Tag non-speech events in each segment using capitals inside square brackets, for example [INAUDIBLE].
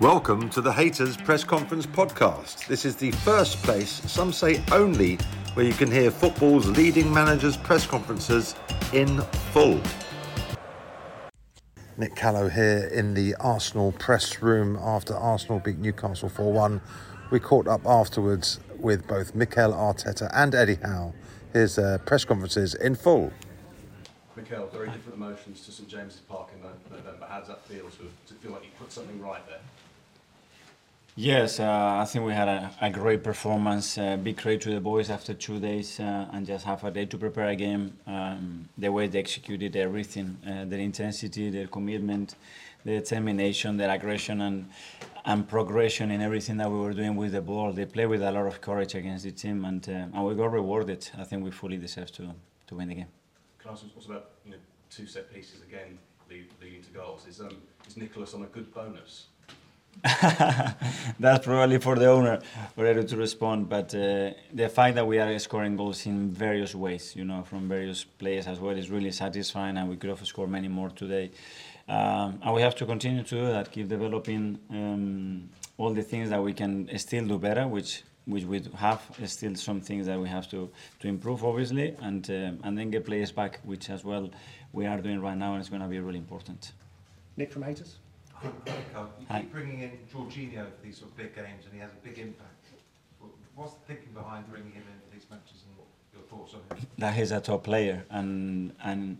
Welcome to the Hayters Press Conference podcast. This is the first place, some say only, where you can hear football's leading managers' press conferences in full. Nick Callow here in the Arsenal press room after Arsenal beat Newcastle 4 1. We caught up afterwards with both Mikel Arteta and Eddie Howe. Here's uh, press conferences in full. Mikel, very different emotions to St James's Park in November. How does that feel? To, to feel like you put something right there? Yes, uh, I think we had a, a great performance. Uh, big credit to the boys after two days uh, and just half a day to prepare a game. Um, the way they executed everything, uh, their intensity, their commitment, their determination, their aggression, and and progression in everything that we were doing with the ball. They played with a lot of courage against the team, and uh, and we got rewarded. I think we fully deserve to to win the game. Can I ask also about you know two set pieces again leading to goals? Is um is Nicholas on a good bonus? [LAUGHS] That's probably for the owner ready to respond. But uh, the fact that we are scoring goals in various ways, you know, from various players as well, is really satisfying, and we could have scored many more today. Um, and we have to continue to do that, keep developing um, all the things that we can still do better, which which we have still some things that we have to, to improve, obviously, and um, and then get players back, which as well we are doing right now, and it's going to be really important. Nick from Hayters. You keep bringing in Jorginho for these sort of big games, and he has a big impact. What's the thinking behind bringing him in for these matches, and your thoughts on him? That he's a top player, and and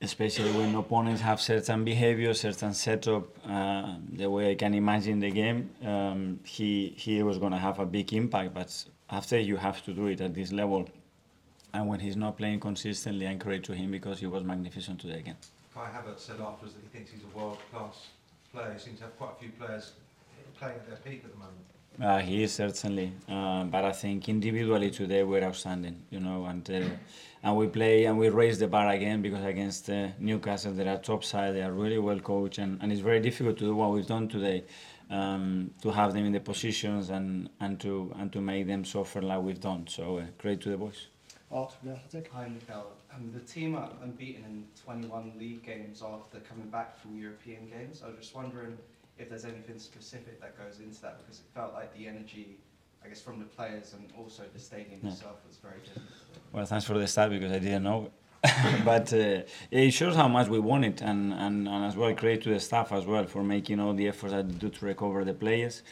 especially when opponents have certain behavior, certain setup, uh, the way I can imagine the game, um, he he was going to have a big impact. But after you have to do it at this level, and when he's not playing consistently, I encourage to him because he was magnificent today again. Kai Havertz said afterwards that he thinks he's a world-class player. He seems to have quite a few players playing at their peak at the moment. Uh, he is certainly, uh, but I think individually today we're outstanding, you know, and uh, and we play and we raise the bar again because against uh, Newcastle they are top side, they are really well coached, and, and it's very difficult to do what we've done today, um, to have them in the positions and, and to and to make them suffer like we've done. So uh, great to the boys. Art from the Athletic. Hi, Mikel. Um, the team are unbeaten in 21 league games after coming back from European games. I was just wondering if there's anything specific that goes into that because it felt like the energy, I guess, from the players and also the stadium yeah. itself was very different. Well, thanks for the start because I didn't know. [LAUGHS] but uh, it shows how much we want it, and, and, and as well, credit to the staff as well for making all the efforts that they do to recover the players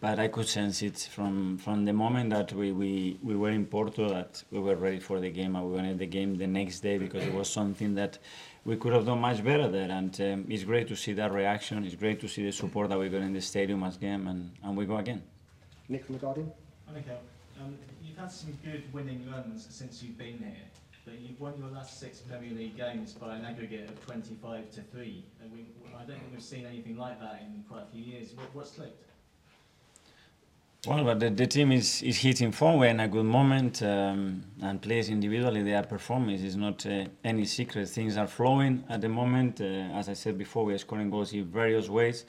but I could sense it from, from the moment that we, we, we were in Porto that we were ready for the game and we wanted the game the next day because it was something that we could have done much better there. And um, it's great to see that reaction. It's great to see the support that we got in the stadium as game, and, and we go again. Nick from the Guardian. Okay, um, you've had some good winning runs since you've been here, but you've won your last six Premier League games by an aggregate of 25 to three. We, I don't think we've seen anything like that in quite a few years. What, what's clicked? Well, but the, the team is, is hitting form. We're in a good moment, um, and players individually they are performing. It's not uh, any secret. Things are flowing at the moment. Uh, as I said before, we are scoring goals in various ways,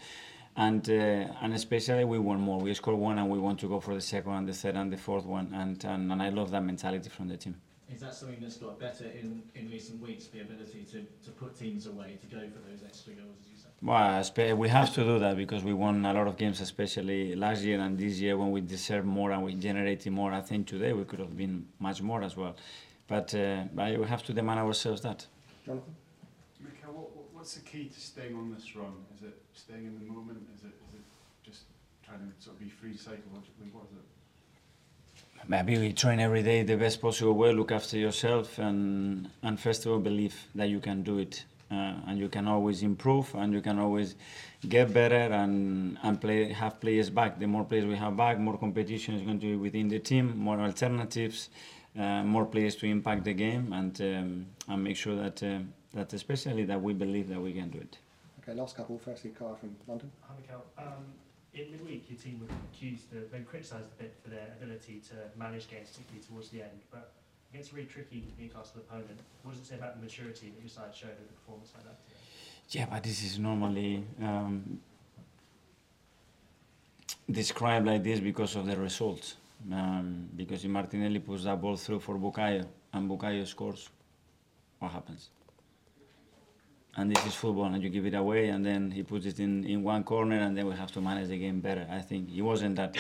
and uh, and especially we want more. We score one, and we want to go for the second, and the third, and the fourth one. And and, and I love that mentality from the team. Is that something that's got better in, in recent weeks? The ability to, to put teams away to go for those extra goals. Well, we have to do that because we won a lot of games, especially last year and this year when we deserve more and we generated more. I think today we could have been much more as well. But, uh, but we have to demand ourselves that. Jonathan? Mikel, what, what's the key to staying on this run? Is it staying in the moment? Is it, is it just trying to sort of be free psychologically? What is it? Maybe we train every day the best possible way, look after yourself, and, and first of all, believe that you can do it uh, and you can always improve and you can always get better and, and play have players back. The more players we have back, more competition is going to be within the team, more alternatives, uh, more players to impact the game, and um, and make sure that uh, that especially that we believe that we can do it. Okay, last couple. Firstly, Cara from London. Hi, Mikel. Um, in midweek, your team were accused, of, they criticised a bit for their ability to manage games, particularly towards the end, but a really tricky with Newcastle opponent. What does it say about the maturity that your side showed in a performance like that? Yeah, but this is normally um, described like this because of the results. Um, because if Martinelli puts that ball through for Bukayo and Bukayo scores, what happens? And this is football, and you give it away, and then he puts it in, in one corner, and then we have to manage the game better. I think it wasn't that.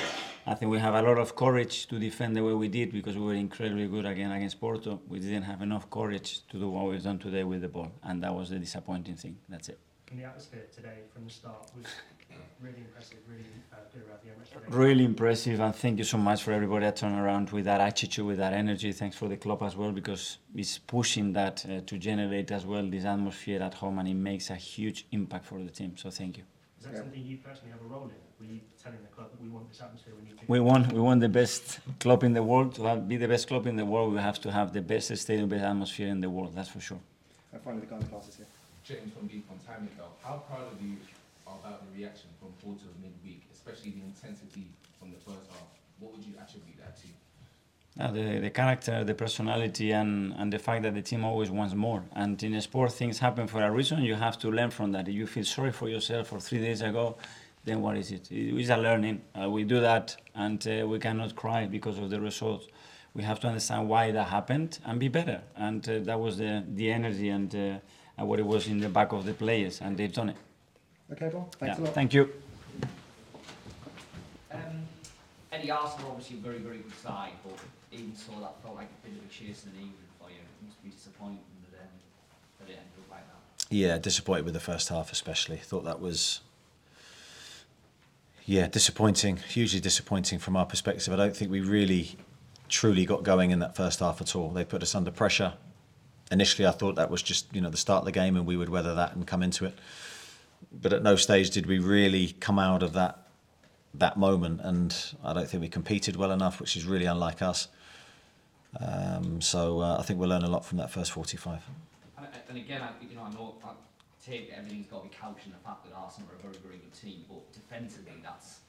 I think we have a lot of courage to defend the way we did because we were incredibly good again against Porto. We didn't have enough courage to do what we've done today with the ball, and that was the disappointing thing. That's it. And the atmosphere today from the start was really impressive, really uh, good around the Emirates today. Really impressive, and thank you so much for everybody that turned around with that attitude, with that energy. Thanks for the club as well because it's pushing that uh, to generate as well this atmosphere at home, and it makes a huge impact for the team. So thank you. Is that Yeah. something you personally have a role in? Were you telling the club that we want this atmosphere, we need. We want we want the best club in the world. To have, be the best club in the world, we have to have the best stadium, best atmosphere in the world. That's for sure. And finally, the guy in the classes here. James from Beef on Time How proud of you about the reaction from Porto midweek, especially the intensity from the first half? What would you attribute that to? Uh, the, the character, the personality, and, and the fact that the team always wants more. And in sport, things happen for a reason. You have to learn from that. If you feel sorry for yourself for three days ago, then what is it? It is a learning. Uh, we do that, and uh, we cannot cry because of the results. We have to understand why that happened and be better. And uh, that was the, the energy and, uh, and what it was in the back of the players, and they've done it. Okay, Bob. Thanks Yeah, a lot. Thank you. Um, Eddie Arsenal obviously a very, very good side, but even so, that felt like a bit of a chase in the evening for you. It must be disappointing that, um, that it ended up like that. Yeah, disappointed with the first half, especially. Thought that was, yeah, disappointing. Hugely disappointing from our perspective. I don't think we really, truly got going in that first half at all. They put us under pressure. Initially, I thought that was just you know the start of the game, and we would weather that and come into it. But at no stage did we really come out of that that moment, and I don't think we competed well enough, which is really unlike us. Um, so uh, I think we'll learn a lot from that first 45. And, and again, I, you know, I know I everything's got to be couched in the fact that Arsenal are a very, very good team, but defensively, that's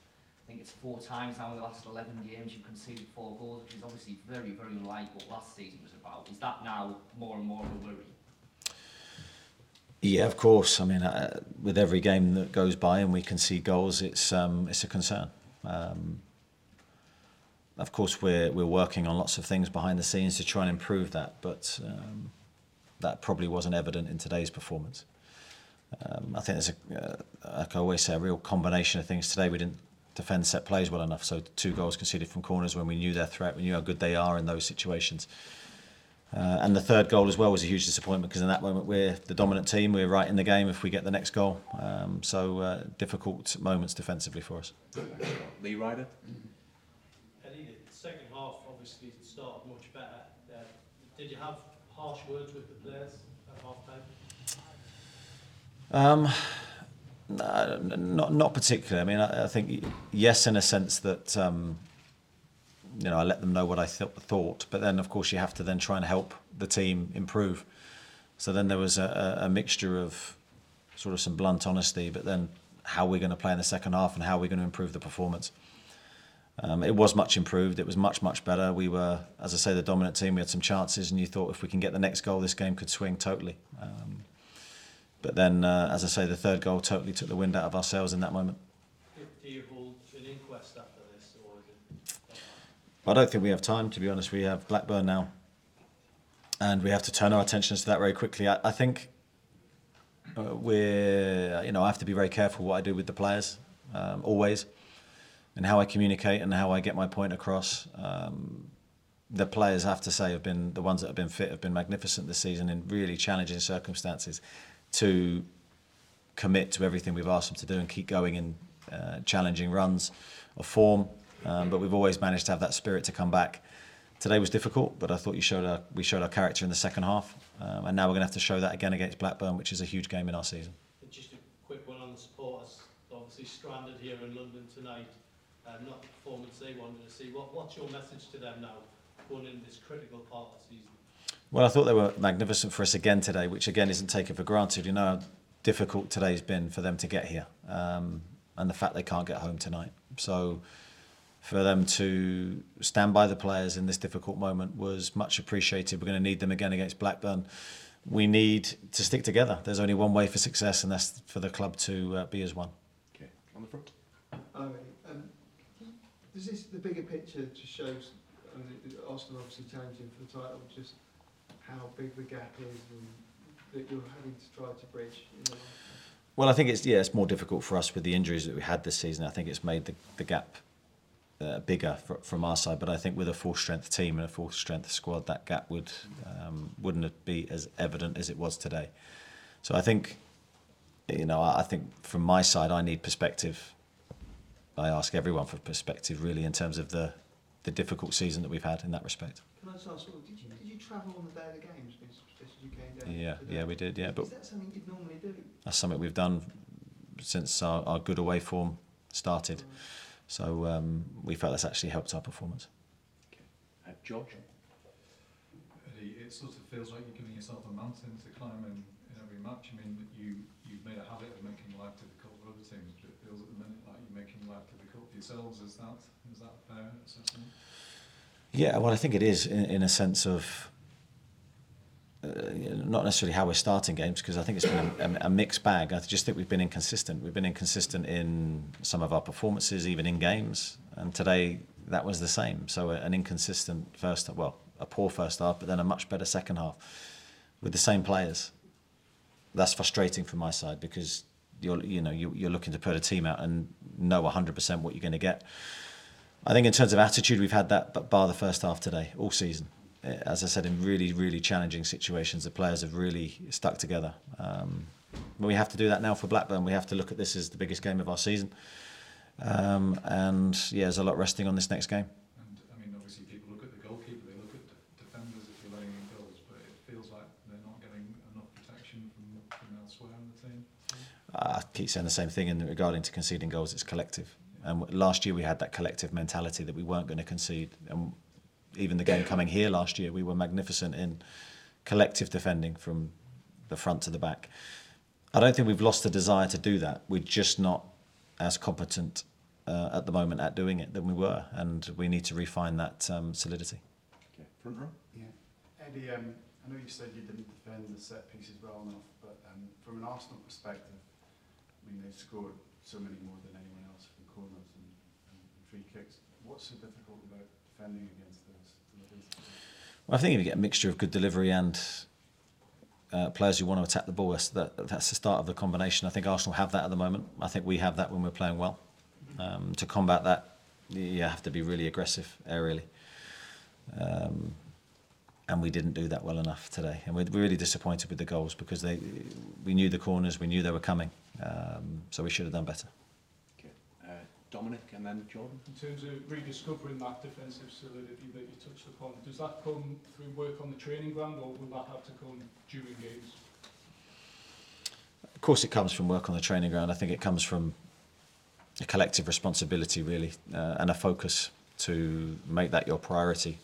I think it's four times now in the last 11 games you've conceded four goals, which is obviously very, very unlike what last season was about. Is that now more and more of a worry? Yeah, of course. I mean, uh, with every game that goes by and we can see goals, it's um, it's a concern. Um, of course, we're we're working on lots of things behind the scenes to try and improve that, but um, that probably wasn't evident in today's performance. Um, I think there's a, uh, like I always say, a real combination of things today. We didn't defend set plays well enough, so two goals conceded from corners when we knew their threat, we knew how good they are in those situations. Uh, and the third goal as well was a huge disappointment because in that moment we're the dominant team. We're right in the game if we get the next goal. Um, so uh, difficult moments defensively for us. Lee Ryder? Eddie, the second half obviously started much better. Uh, did you have harsh words with the players at half time? Um, no, not not particularly. I mean, I, I think yes, in a sense that um, you know I let them know what I th- thought, but then of course you have to then try and help the team improve. So then there was a, a mixture of sort of some blunt honesty, but then how we're going to play in the second half and how we're going to improve the performance. Um, it was much improved. It was much much better. We were, as I say, the dominant team. We had some chances, and you thought if we can get the next goal, this game could swing totally. Um, but then, uh, as I say, the third goal totally took the wind out of ourselves in that moment. Do you hold an inquest after this, or is it? I don't think we have time, to be honest. We have Blackburn now, and we have to turn our attentions to that very quickly. I, I think uh, we're, you know, I have to be very careful what I do with the players, um, always, and how I communicate and how I get my point across. Um, the players, I have to say, have been the ones that have been fit, have been magnificent this season in really challenging circumstances to commit to everything we've asked them to do and keep going in uh, challenging runs of form. Um, but we've always managed to have that spirit to come back. Today was difficult, but I thought you showed our, we showed our character in the second half, um, and now we're going to have to show that again against Blackburn, which is a huge game in our season. Just a quick one on the supporters. Obviously stranded here in London tonight. Um, not the performance they wanted to see. What, what's your message to them now, going in this critical part of the season? Well, I thought they were magnificent for us again today, which again isn't taken for granted. You know how difficult today's been for them to get here, um, and the fact they can't get home tonight. So, for them to stand by the players in this difficult moment was much appreciated. We're going to need them again against Blackburn. We need to stick together. There's only one way for success, and that's for the club to uh, be as one. Okay, on the front. Um, does this the bigger picture just shows I mean, Arsenal obviously challenging for the title, just how big the gap is and that you're having to try to bridge in the last Well, I think it's yeah, it's more difficult for us with the injuries that we had this season. I think it's made the, the gap uh, bigger fr- from our side. But I think with a full strength team and a full strength squad, that gap would um, wouldn't be as evident as it was today. So I think, you know, I, I think from my side, I need perspective. I ask everyone for perspective, really, in terms of the the difficult season that we've had in that respect. Can I just ask, well, did you, did you travel on the day of the games, because just as you came down? Yeah, yeah, we did, yeah, but- Is that something you'd normally do? That's something we've done since our, our good away form started. So um, we felt that's actually helped our performance. Uh, George? It sort of feels like you're giving yourself a mountain to climb in, in every match. I mean, you, you've made a habit of making life difficult for other teams, but it feels at the minute like you're making life difficult for yourselves. Is that, is that a fair assessment? Yeah, well, I think it is in, in a sense of Uh, not necessarily how we're starting games because I think it's been a, a mixed bag. I just think we've been inconsistent. We've been inconsistent in some of our performances, even in games, and today that was the same. So uh, an inconsistent first, well, a poor first half, but then a much better second half with the same players. That's frustrating from my side because you're you know you, you're looking to put a team out and know 100% what you're going to get. I think in terms of attitude, we've had that, but bar the first half today, all season. Uh, As I said, in really, really challenging situations, the players have really stuck together. Um, but we have to do that now for Blackburn. We have to look at this as the biggest game of our season. Um, and yeah, there's a lot resting on this next game. And I mean, obviously, people look at the goalkeeper, they look at defenders if you're letting in goals, but it feels like they're not getting enough protection from, from elsewhere in the team. I keep saying the same thing in regarding to conceding goals. It's collective. And last year we had that collective mentality that we weren't going to concede. And even the game coming here last year, we were magnificent in collective defending from the front to the back. I don't think we've lost the desire to do that. We're just not as competent uh, at the moment at doing it than we were, and we need to refine that um, solidity. Okay, front row? Yeah. Eddie, um, I know you said you didn't defend the set pieces well enough, but um, from an Arsenal perspective, I mean, they've scored so many more than anyone else from corners and, and free kicks. What's so difficult about defending against those? Well, I think if you get a mixture of good delivery and uh, players who want to attack the ball, that's, that, that's the start of the combination. I think Arsenal have that at the moment. I think we have that when we're playing well. Um, to combat that, you have to be really aggressive aerially. Um, and we didn't do that well enough today. And we're really disappointed with the goals because they, we knew the corners, we knew they were coming. Um, so we should have done better. Okay. Dominic and then Jordan? In terms of rediscovering that defensive solidity that you touched upon, does that come through work on the training ground or will that have to come during games? Of course, it comes from work on the training ground. I think it comes from a collective responsibility, really, uh, and a focus to make that your priority.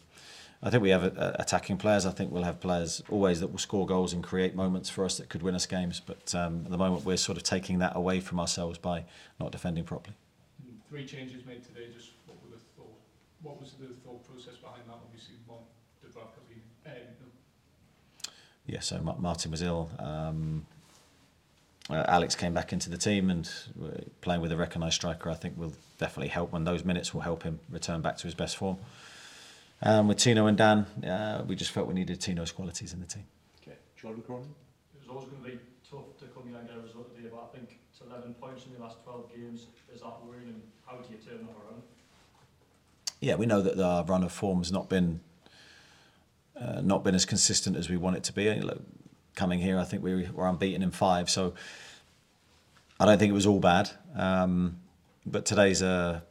I think we have uh, attacking players. I think we'll have players always that will score goals and create moments for us that could win us games. But um, at the moment, we're sort of taking that away from ourselves by not defending properly. And three changes made today, just what were the thought, what was the thought process behind that? Obviously, one, Dubravka being, uh, Yeah, so Martin was ill. Um, uh, Alex came back into the team and uh, playing with a recognised striker, I think will definitely help. When those minutes will help him return back to his best form. Um, with Tino and Dan, uh, we just felt we needed Tino's qualities in the team. Okay, Jordan Cronin? It was always going to be come here and get a result today, but I think it's 11 points in the last 12 games. Is that worrying how do you turn that around? Yeah, we know that our run of form has not been uh, not been as consistent as we want it to be. Look, coming here, I think we were unbeaten in five, so I don't think it was all bad. Um, but today's a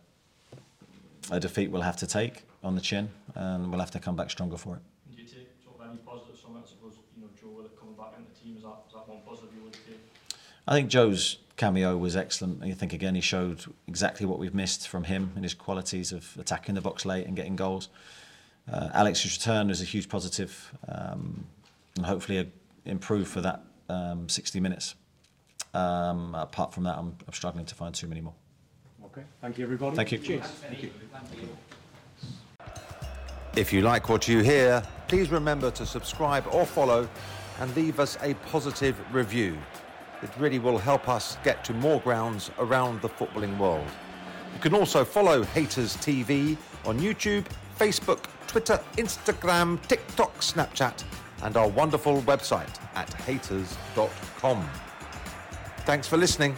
a defeat we'll have to take on the chin, and we'll have to come back stronger for it. Do you take sort of any positives from it? I suppose, you know, Joe Willock coming back into the team, is that, is that one positive you would? I think Joe's cameo was excellent. I think again he showed exactly what we've missed from him and his qualities of attacking the box late and getting goals. Uh, Alex's return was a huge positive, um, and hopefully a, improve for that um, 60 minutes. Um, apart from that, I'm, I'm struggling to find too many more. Okay, thank you everybody. Thank you. Cheers. Thank you. If you like what you hear, please remember to subscribe or follow and leave us a positive review. It really will help us get to more grounds around the footballing world. You can also follow Hayters TV on YouTube, Facebook, Twitter, Instagram, TikTok, Snapchat, and our wonderful website at hayters.com. Thanks for listening.